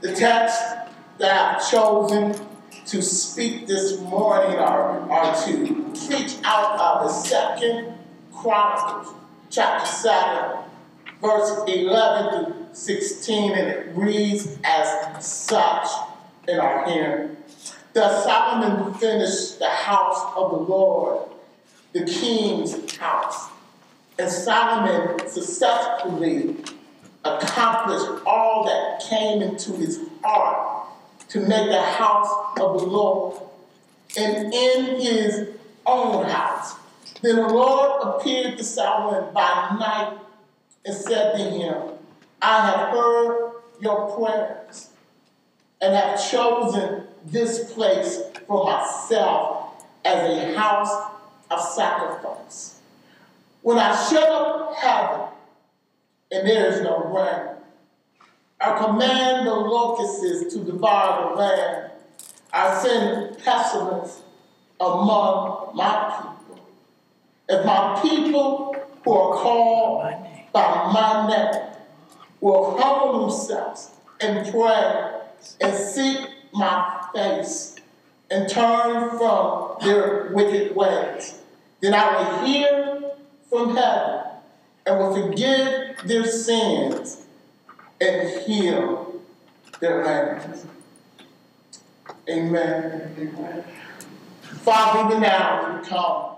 The text that I've chosen to speak this morning are, are to preach out of the second Chronicles, chapter 7, verse 11 through 16, and it reads as such in our hearing. Thus Solomon finished the house of the Lord, the king's house. And Solomon successfully accomplished all that came into his heart to make the house of the Lord. And in his own house. Then the Lord appeared to Solomon by night and said to him, I have heard your prayers and have chosen this place for myself as a house of sacrifice. When I shut up heaven and there is no rain, I command the locusts to devour the land. I send pestilence among my people. If my people who are called by my name will humble themselves and pray and seek my face and turn from their wicked ways, then I will hear from heaven and will forgive their sins and heal their land. Amen. Amen. Father, even now as we come,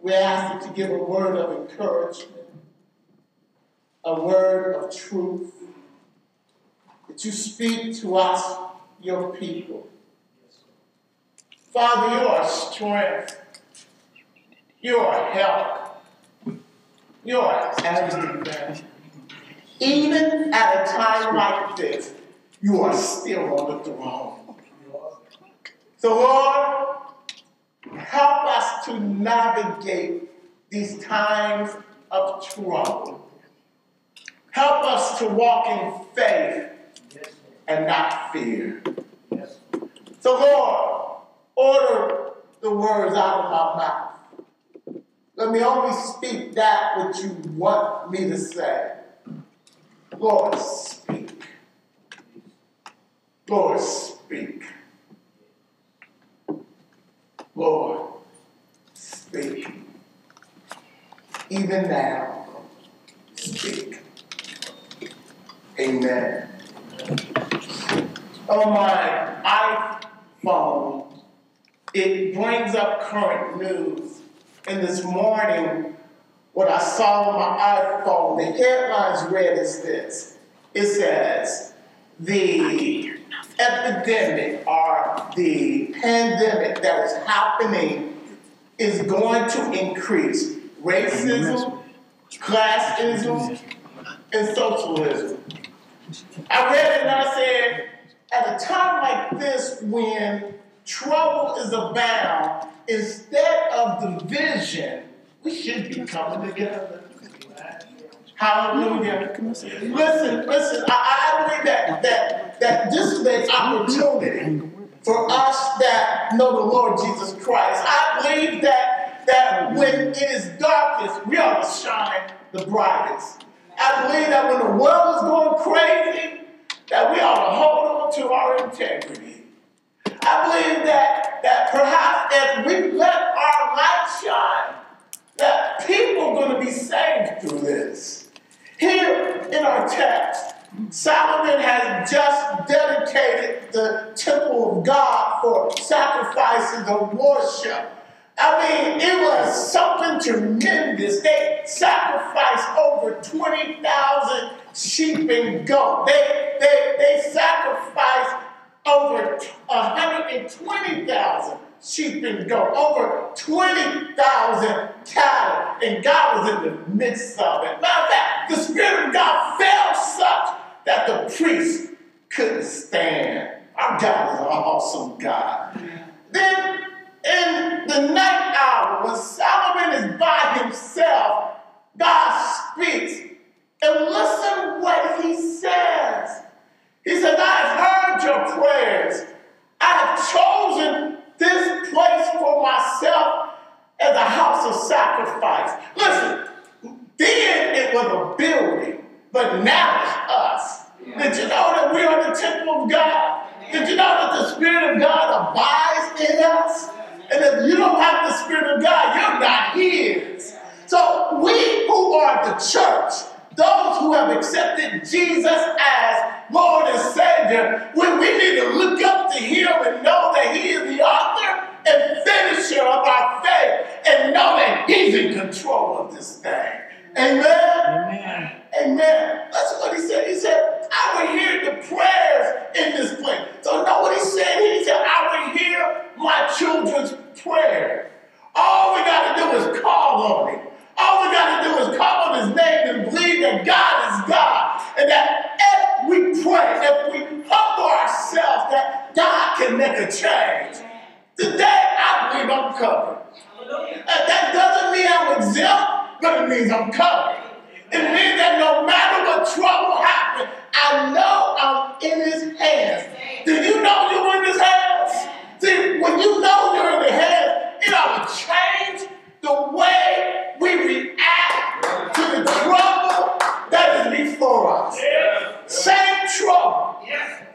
we ask you to give a word of encouragement, a word of truth, that you speak to us, your people. Father, you are strength, you are help, you are everything. Even at a time like this, you are still on the throne. So, Lord, help us to navigate these times of trouble. Help us to walk in faith and not fear. So, Lord, order the words out of my mouth. Let me only speak that which you want me to say. Lord, speak. Lord, speak. Lord, speak. Even now, speak. Amen. On my iPhone, it brings up current news. And this morning, what I saw on my iPhone, the headlines read as this. It says, the epidemic or the pandemic that is happening is going to increase racism, classism, and socialism. I read it and I said, at a time like this when trouble is abound, instead of division, we should be coming together. Hallelujah. Listen, listen, I, I believe that, that, that this is an opportunity for us that know the Lord Jesus Christ. I believe that, that when it is darkest, we ought to shine the brightest. I believe that when the world is going crazy, that we ought to hold on to our integrity. I believe that, that perhaps as we let our light shine, that people are going to be saved through this. Here in our text, Solomon has just dedicated the temple of God for sacrifices of worship. I mean, it was something tremendous. They sacrificed over 20,000 sheep and goats. They, they, they sacrificed over 120,000 sheep and goat, over 20,000 cattle, and God was in the midst of it. Matter of fact, the Spirit of God fell such that the priest couldn't stand. Our God is an awesome God. Then, in the night hour, when Solomon is by himself, God speaks. And listen what he says. He says, I have heard your prayers. Chosen this place for myself as a house of sacrifice. Listen, then it was a building, but now it's us. Did you know that we are the temple of God? Did you know that the Spirit of God abides in us? And if you don't have the Spirit of God, you're not His. So we who are the church, those who have accepted Jesus as in his hands. Did you know you were in his hands? See, when you know you're in the hands, it ought to change the way we react to the trouble that is before us. Same trouble,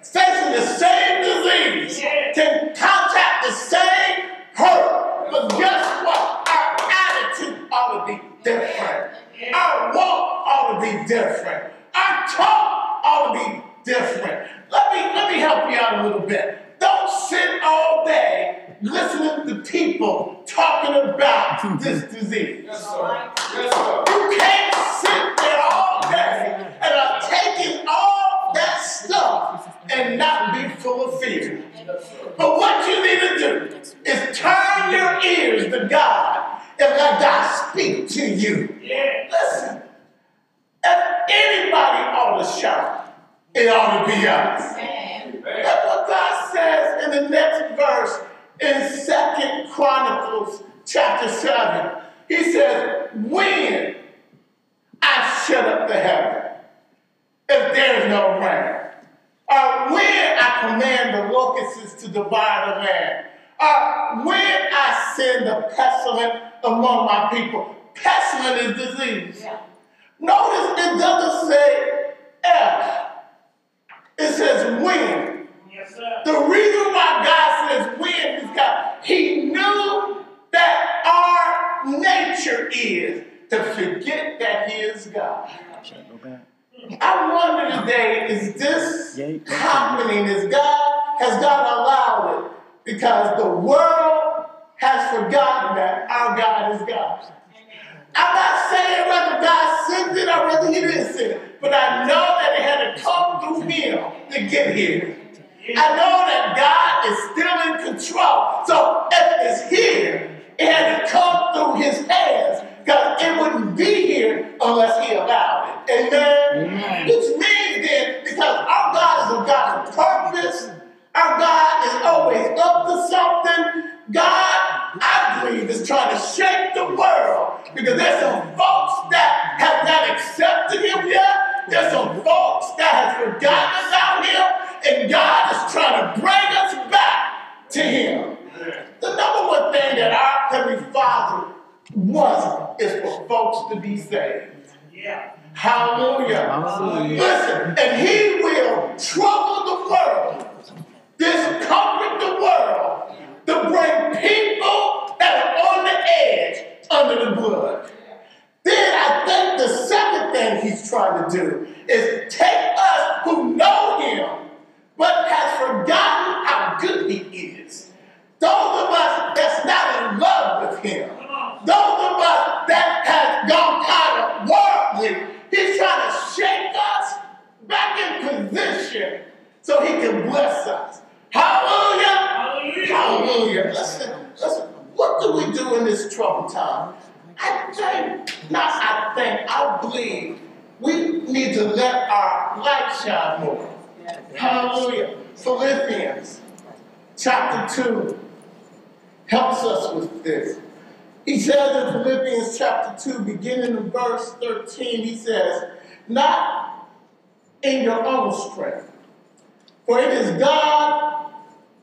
facing the same disease, can contact the same hurt. But guess what? Our attitude ought to be different. Our walk ought to be different. Our talk ought to be different. Let me let me help you out a little bit. Don't sit all day listening to people talking about this disease. Yes, sir. Yes, sir. You can't sit there all day and are taking all that stuff and not be full of fear. But what you need to do is turn your ears to God and let God speak to you. Listen, if anybody ought to shout, it ought to be us. That's what God says in the next verse in Second Chronicles chapter 7. He says, When I shut up the heaven, if there's no rain, or when I command the locusts to devour the land, or when I send the pestilence among my people. Pestilent is disease. Notice it doesn't say if. It says when. Yes, sir. The reason why God says when is because He knew that our nature is to forget that He is God. Go back. I wonder today, is this Yeah, yeah. happening? Is God, has God allowed it? Because the world has forgotten that our God is God. I'm not saying whether God sent it or whether He didn't send it, but I know that it had to come through Him to get here. I know that God is still in control. So if it's here, it had to come through His hands because it wouldn't be here unless He allowed it. Amen? Amen. Which means then, because our God is a God of purpose, our God is always up something. God, I believe, is trying to shake the world because there's some folks that have not accepted Him yet. There's some folks that have forgotten about Him, and God is trying to bring us back to Him. The number one thing that our Heavenly Father wants is for folks to be saved. Yeah. Hallelujah. Hallelujah. Listen, and he will trouble the world, discomfort the world, to bring people that are on the edge under the blood. Then I think the second thing he's trying to do is take us Two helps us with this. He says in Philippians chapter 2, beginning in verse 13, he says, Not in your own strength, for it is God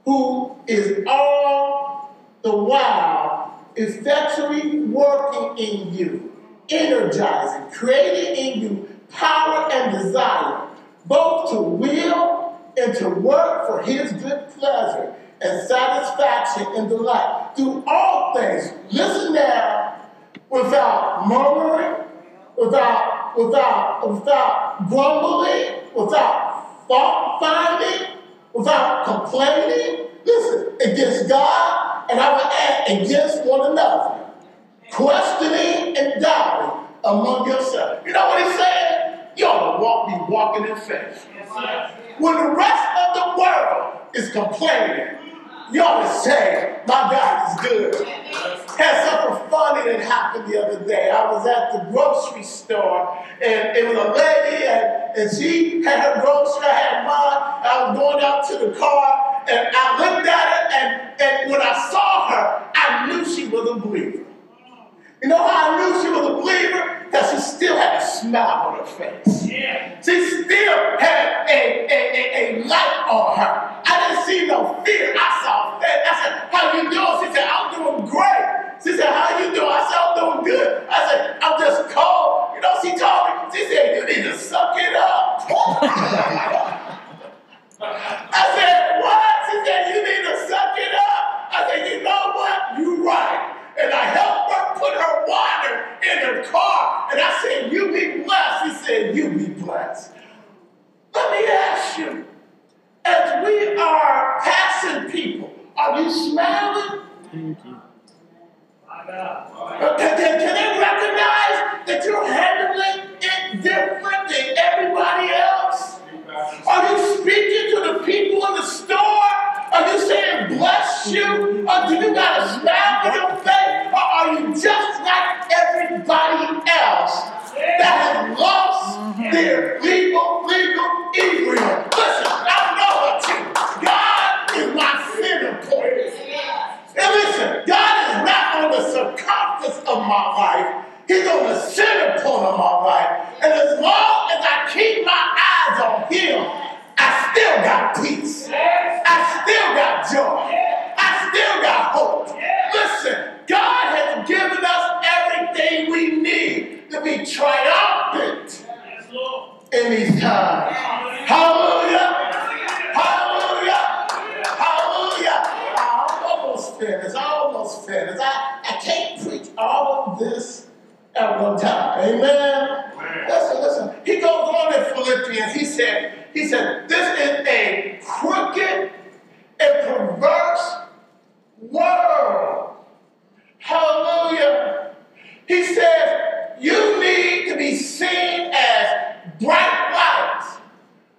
who is all the while effectually working in you, energizing, creating in you power and desire, both to will and to work for his good pleasure and satisfaction in the light. Do all things. Listen now, without murmuring, without without without grumbling, without fault finding, without complaining. Listen, against God, and I will add against one another, questioning and doubting among yourselves. You know what he's saying? You ought to walk, be walking in faith. When the rest of the world is complaining, you to say, My God is good. Had something funny that happened the other day. I was at the grocery store and it was a lady and, and she had her grocery, I had mine. I was going out to the car and I looked at her and, and when I saw her, I knew she was a believer. You know how I knew she was a believer? Because she still had a smile on her face. Yeah. She still had a, a, a, a light on her. I didn't see no fear. I saw faith. I said, how you doing? She said, I'm doing great. She said, how you doing? I said, I'm doing good. I said, I'm just cold. You know, she told me, she said, you need to suck it up. He said, he said, this is a crooked and perverse world. Hallelujah. He says, you need to be seen as bright lights,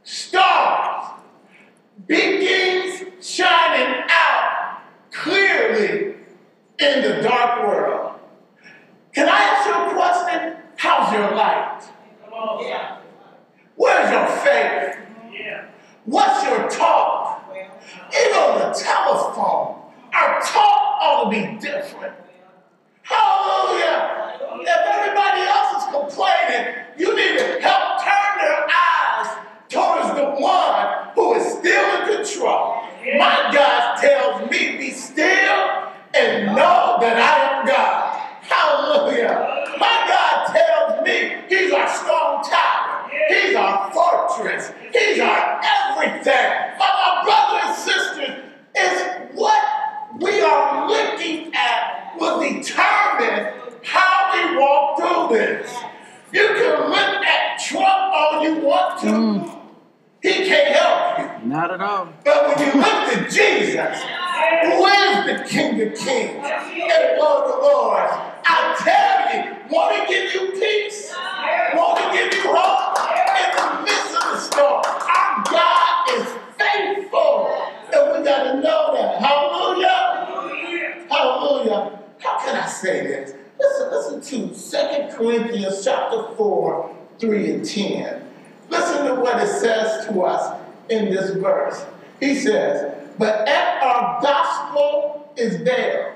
stars, beacons shining out clearly in the dark world. Can I ask you a question? How's your light? Where's your faith? What's your talk? Even on the telephone, our talk ought to be different. Hallelujah. If everybody else is complaining, you need to help turn their eyes towards the one who is still in control. My God tells me, be still and know that I am God. Hallelujah. My God tells me he's our strong tower. He's our fortress. He's our everything. But my brothers and sisters, is what we are looking at will determine how we walk through this. You can look at Trump all you want to. Mm. He can't help you. Not at all. But when you look to Jesus, who is the King of Kings and Lord of Lords, I tell you, want to give you peace, want to give you hope in the midst of the storm. Our God is faithful, and we got to know that. Hallelujah. Hallelujah. How can I say this? Listen, listen to 2 Corinthians chapter 4, 3 and 10. Listen to what it says to us in this verse. He says, But if our gospel is veiled,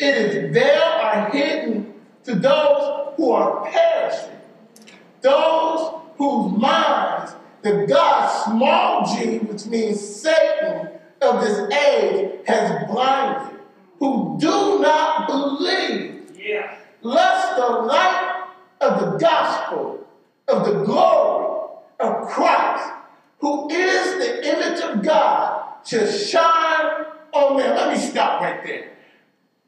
it is veiled or hidden to those who are perishing, those whose minds the God small g, which means Satan of this age, has blinded, who do not believe, yeah. lest the light of the gospel of the glory of Christ, who is the image of God, to shine on them. Let me stop right there.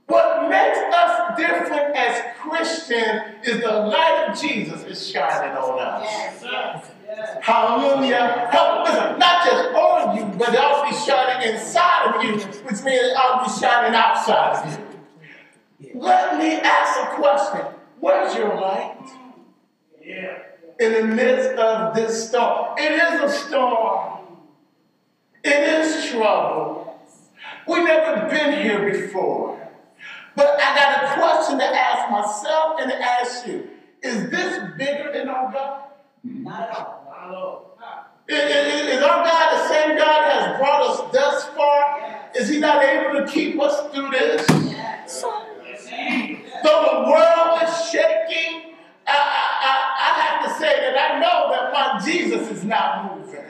What makes us different as Christians is the light of Jesus is shining on us. Yes, yes, yes. Hallelujah. Help, listen, not just on you, but it'll be shining inside of you, which means I'll be shining outside of you. Let me ask a question. Where's your light? Yeah. In the midst of this storm. It is a storm. It is trouble. We've never been here before. But I got a question to ask myself and to ask you. Is this bigger than our God? Not at all. My Lord. Is, is- is our God the same God that has brought us thus far? Is he not able to keep us through this? Yes. Yes, He. Though the world is shaking, I, I, I, I have to say that I know that my Jesus is not moving.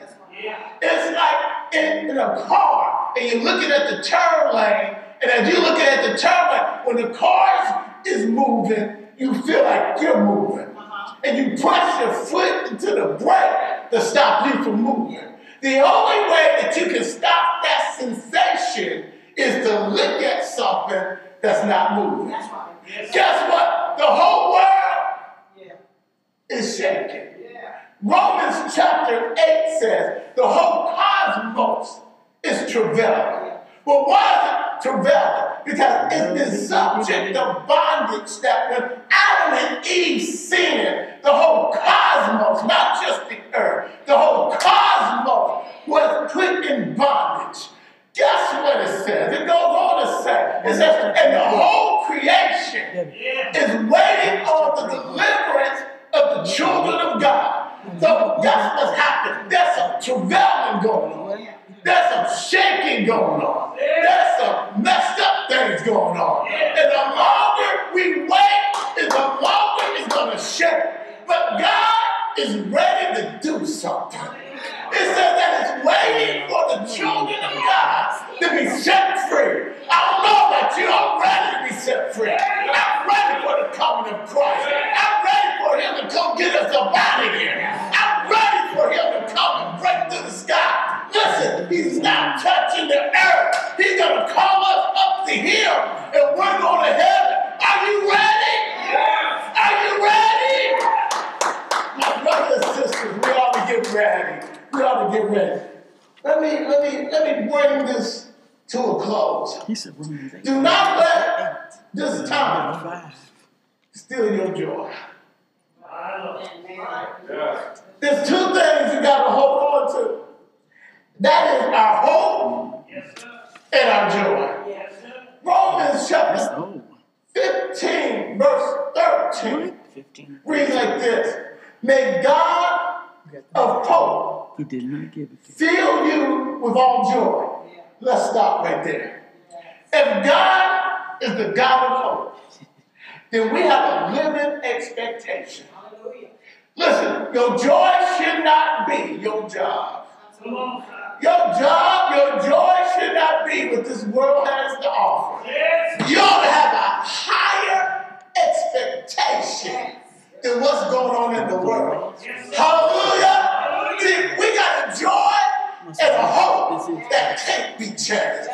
Yeah. It's like in, in a car, and you're looking at the turn lane, and as you're looking at the turn lane, when the car is is moving, you feel like you're moving. Uh-huh. And you press your foot into the brake to stop you from moving. The only way that you can stop that sensation is to look at something that's not moving. That's right. Yes. Guess what? The whole world Yeah. is shaking. Yeah. Romans chapter 8 says the whole cosmos is travailing. Well, why is it travailing? Because it's the subject of bondage that when Adam and Eve sinned, the whole cosmos, not just the earth, the whole cosmos was put in bondage. Guess what it says? It goes on to say, it says, and the whole creation is waiting on the deliverance of the children of God. So guess what's happening? There's some travailing going on. There's some shaking going on. There's some messed up things going on. And the longer we wait, and the longer it's going to shake. But God is ready to do something. It says that it's waiting for the children of God to be set free. I don't know about you, I'm ready to be set free. I'm ready for the coming of Christ. I'm ready for Him to come get us up of here. He's not touching the earth. He's going to call us up to Him, and we're going to heaven. Are you ready? Yes. Are you ready? My brothers and sisters, we ought to get ready. We ought to get ready. Let me let me let me bring this to a close. He said Romans 8. Do not let this time 5. steal your joy. My Lord. Amen. There's two things you got to hold on to. That is our hope Yes, sir. and our joy. Yes, sir. Romans That's chapter old. 15, verse 13 What? 15. reads like this. May God of hope He did not give it to fill you with all joy. Let's stop right there. If God is the God of hope, then we have a living expectation. Hallelujah. Listen, your joy should not be your job. Come on, sir. Your job, your joy should not be what this world has to offer. Yes. You ought to have a higher expectation than what's going on in the world. Hallelujah. See, we got a joy and a hope that can't be changed.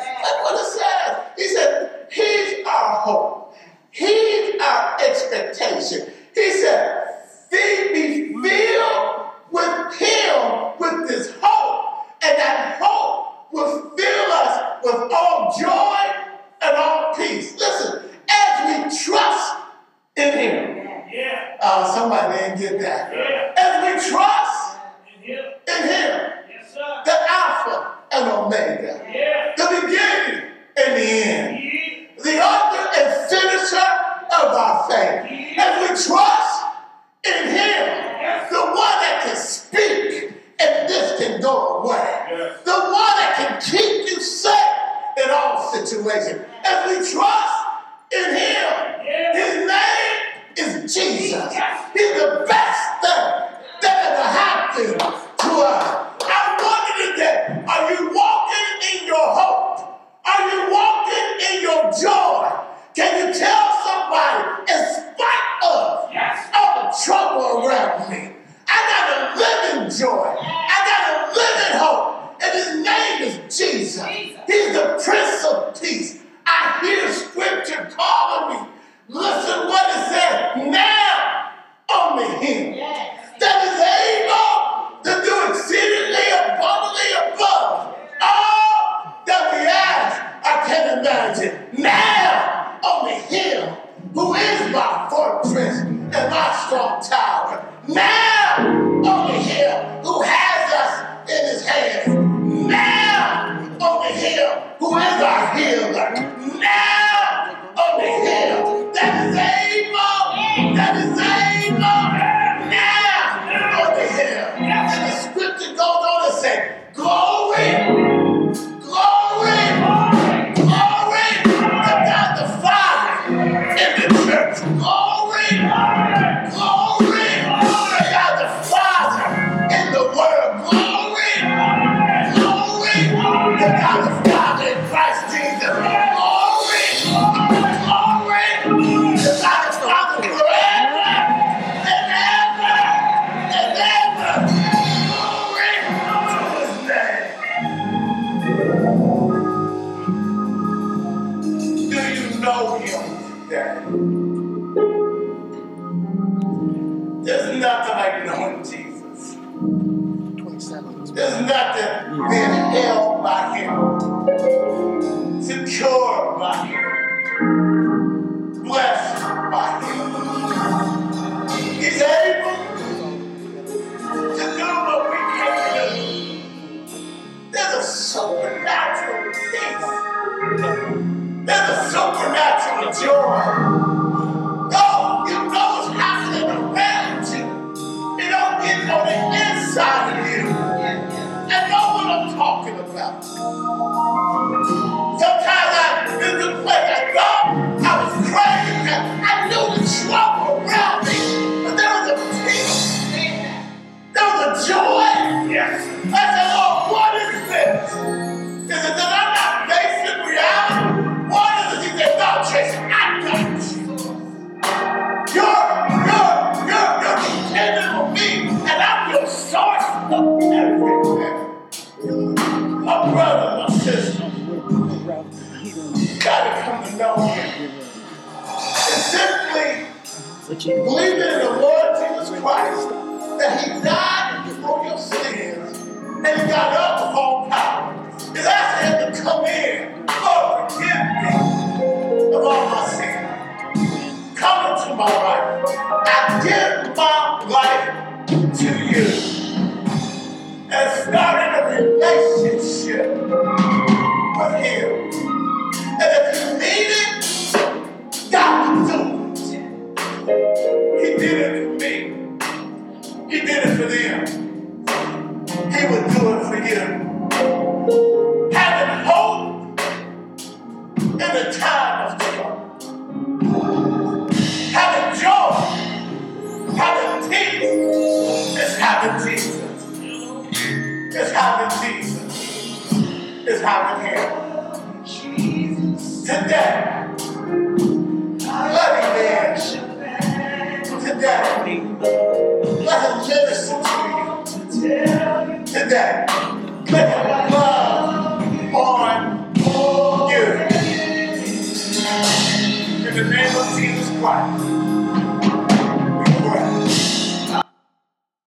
Believing in the Lord Jesus Christ that He died. for them, he would do it for you.